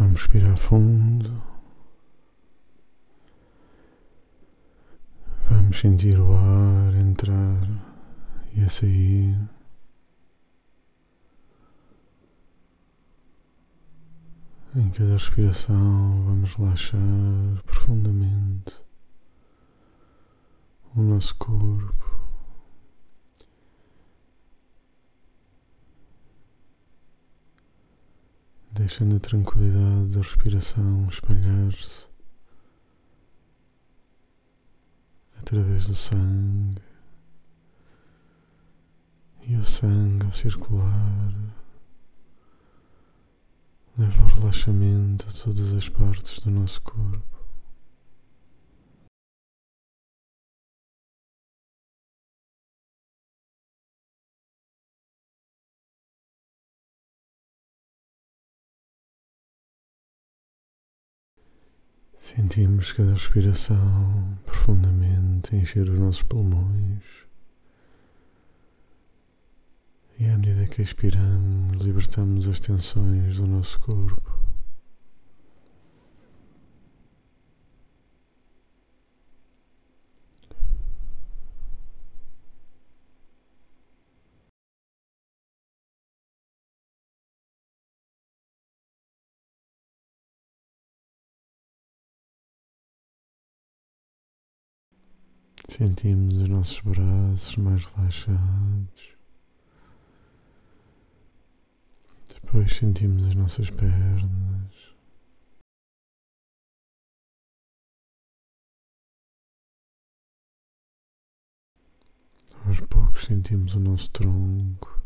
Vamos respirar fundo. Vamos sentir o ar entrar e a sair. Em cada respiração, vamos relaxar profundamente o nosso corpo. Deixando a tranquilidade da respiração espalhar-se através do sangue e o sangue ao circular leva o relaxamento a todas as partes do nosso corpo. Sentimos cada respiração profundamente encher os nossos pulmões. E à medida que expiramos, libertamos as tensões do nosso corpo. Sentimos os nossos braços mais relaxados. Depois sentimos as nossas pernas. Aos poucos sentimos o nosso tronco.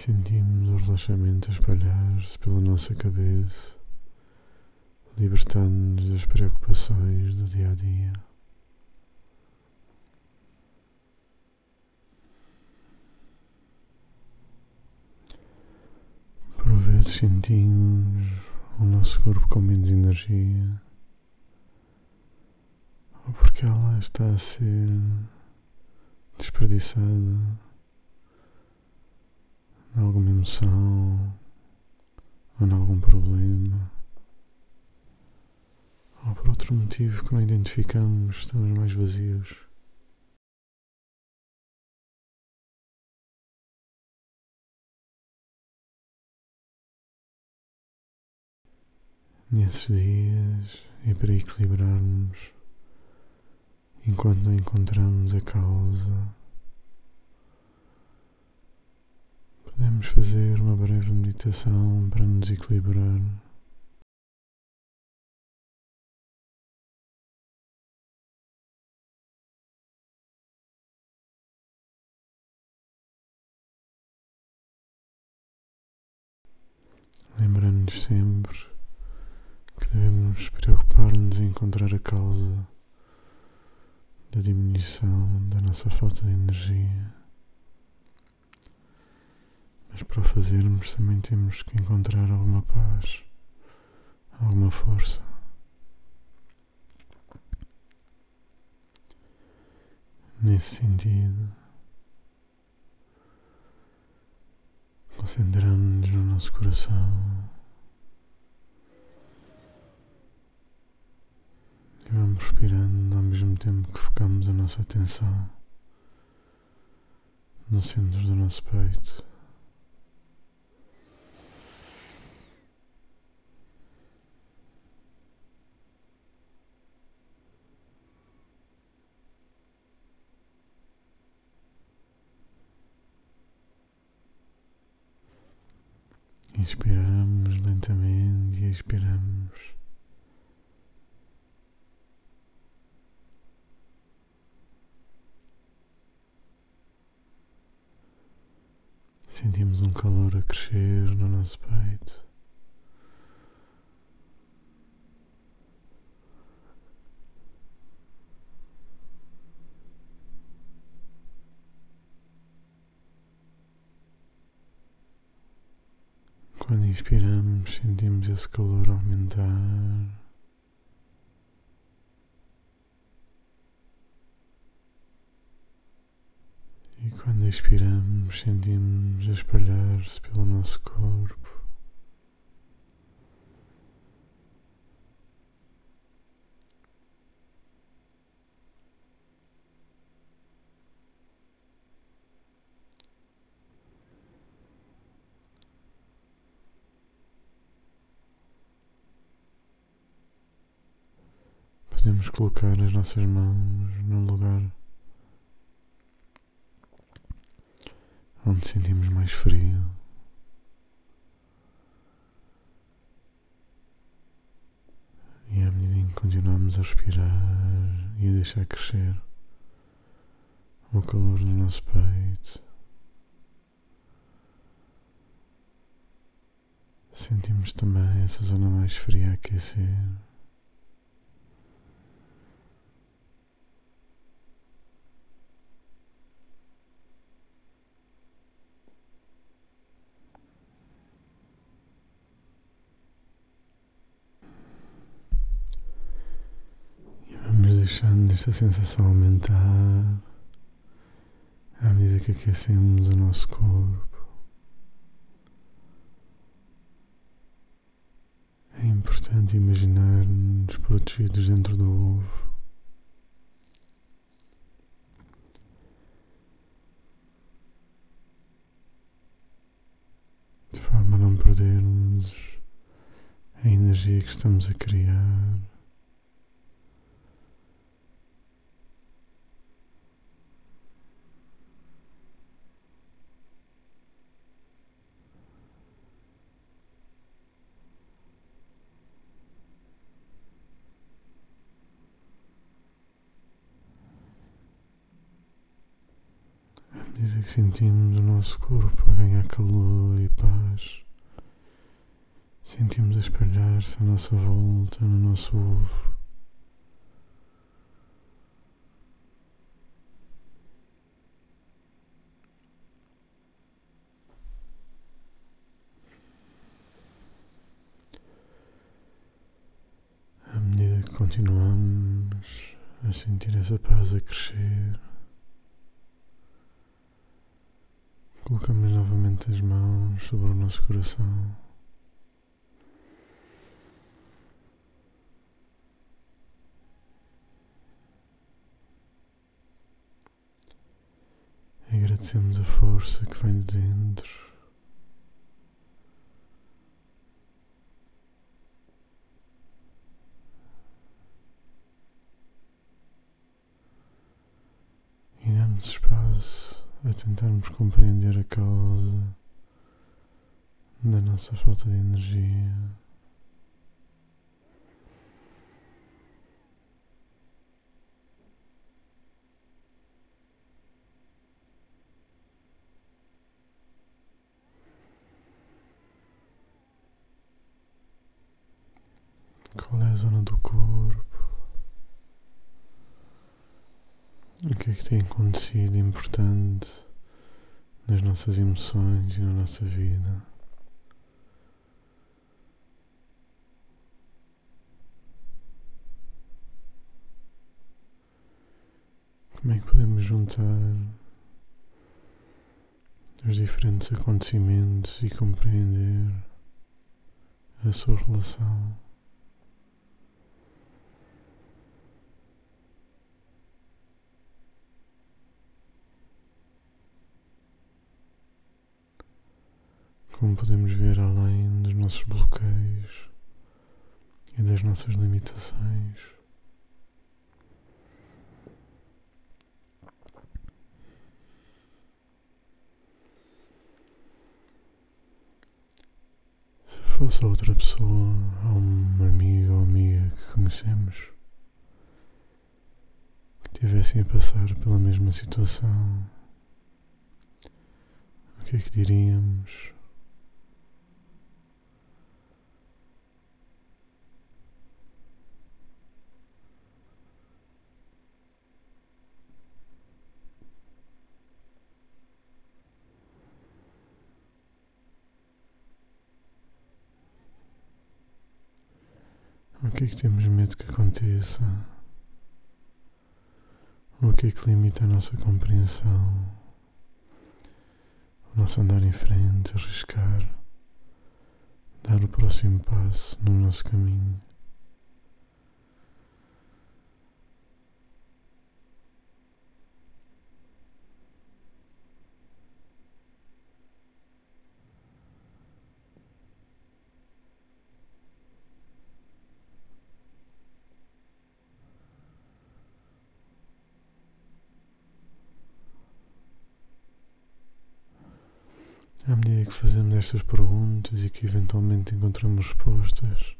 Sentimos o relaxamento a espalhar-se pela nossa cabeça libertando-nos das preocupações do dia a dia. Por vezes sentimos o nosso corpo com menos energia, ou porque ela está a ser desperdiçada em alguma emoção ou em algum problema ou por outro motivo que não identificamos, estamos mais vazios. Nesses dias, e para equilibrarmos, enquanto não encontramos a causa, podemos fazer uma breve meditação para nos equilibrar. lembrando-nos sempre que devemos preocupar-nos em encontrar a causa da diminuição da nossa falta de energia. Mas para o fazermos também temos que encontrar alguma paz, alguma força. Nesse sentido, Concentramos-nos no nosso coração e vamos respirando ao mesmo tempo que focamos a nossa atenção no centro do nosso peito. Inspiramos lentamente e expiramos. Sentimos um calor a crescer no nosso peito. Quando inspiramos, sentimos esse calor aumentar. E quando expiramos, sentimos espalhar-se pelo nosso corpo. Podemos colocar as nossas mãos num lugar onde sentimos mais frio. E à medida em que continuamos a respirar e a deixar crescer o calor no nosso peito, sentimos também essa zona mais fria a aquecer. deixando esta sensação aumentar à medida que aquecemos o nosso corpo. É importante imaginar-nos protegidos dentro do ovo. De forma a não perdermos a energia que estamos a criar. medida que sentimos o nosso corpo a ganhar calor e paz, sentimos a espalhar-se à nossa volta no nosso ovo. À medida que continuamos a sentir essa paz a crescer, Colocamos novamente as mãos sobre o nosso coração. Agradecemos a força que vem de dentro. A tentarmos compreender a causa da nossa falta de energia. Qual é a zona do corpo? O que é que tem acontecido importante nas nossas emoções e na nossa vida? Como é que podemos juntar os diferentes acontecimentos e compreender a sua relação? Como podemos ver além dos nossos bloqueios e das nossas limitações. Se fosse outra pessoa, ou uma amiga ou amiga que conhecemos, que estivessem a passar pela mesma situação, o que é que diríamos? O que é que temos medo que aconteça? O que é que limita a nossa compreensão o nosso andar em frente, arriscar, dar o próximo passo no nosso caminho. À medida que fazemos estas perguntas e que eventualmente encontramos respostas,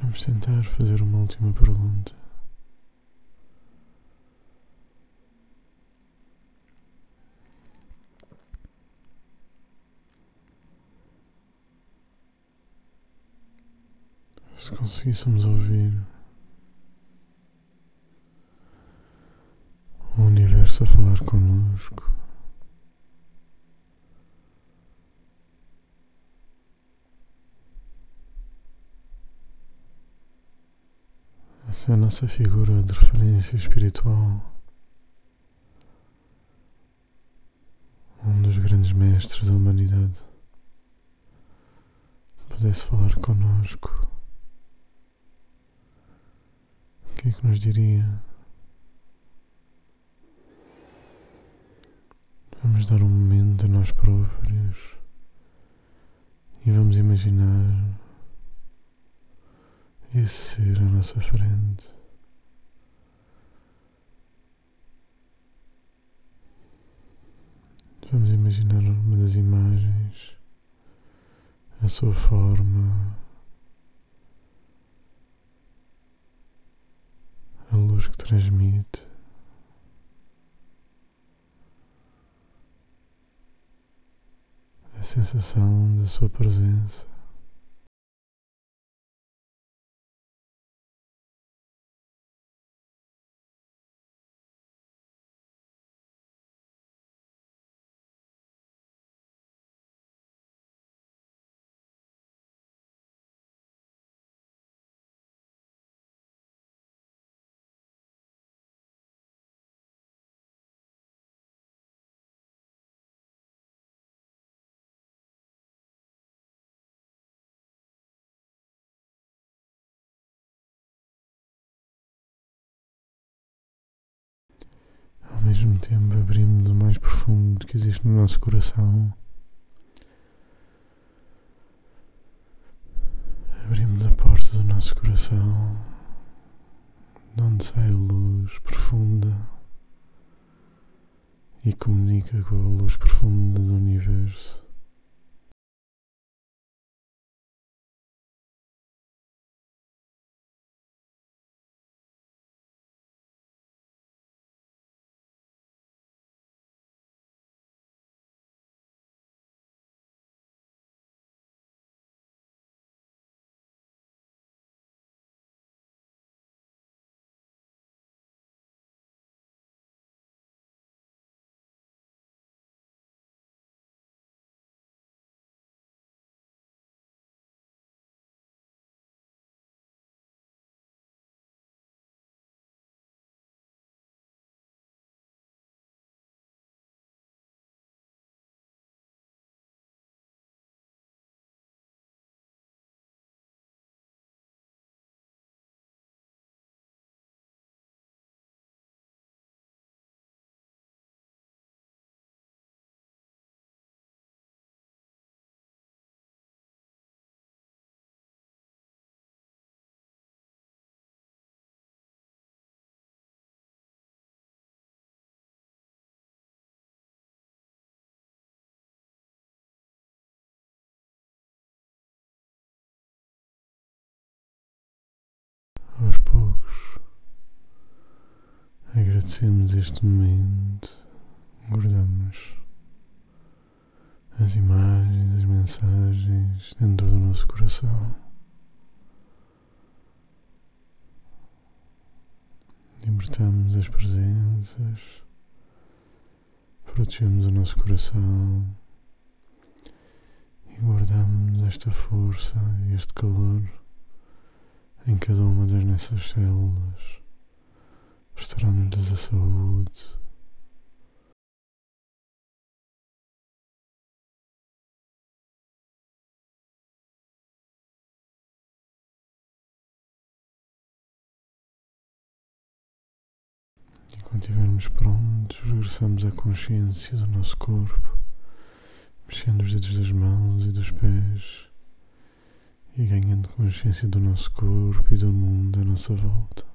vamos tentar fazer uma última pergunta. Se conseguíssemos ouvir o falar connosco. Essa é a nossa figura de referência espiritual. Um dos grandes mestres da humanidade pudesse falar connosco, o que é que nos diria? Vamos dar um momento a nós próprios e vamos imaginar esse ser à nossa frente. Vamos imaginar uma das imagens, a sua forma, a luz que transmite. A sensação da sua presença. Mesmo tempo, abrimos o mais profundo que existe no nosso coração. Abrimos a porta do nosso coração, de onde sai a luz profunda e comunica com a luz profunda do universo. Agradecemos este momento, guardamos as imagens, as mensagens dentro do nosso coração. Libertamos as presenças, protegemos o nosso coração e guardamos esta força este calor em cada uma das nossas células, restaurando-lhes a saúde. E quando estivermos prontos, regressamos à consciência do nosso corpo, mexendo os dedos das mãos e dos pés e ganhando consciência do nosso corpo e do mundo à nossa volta.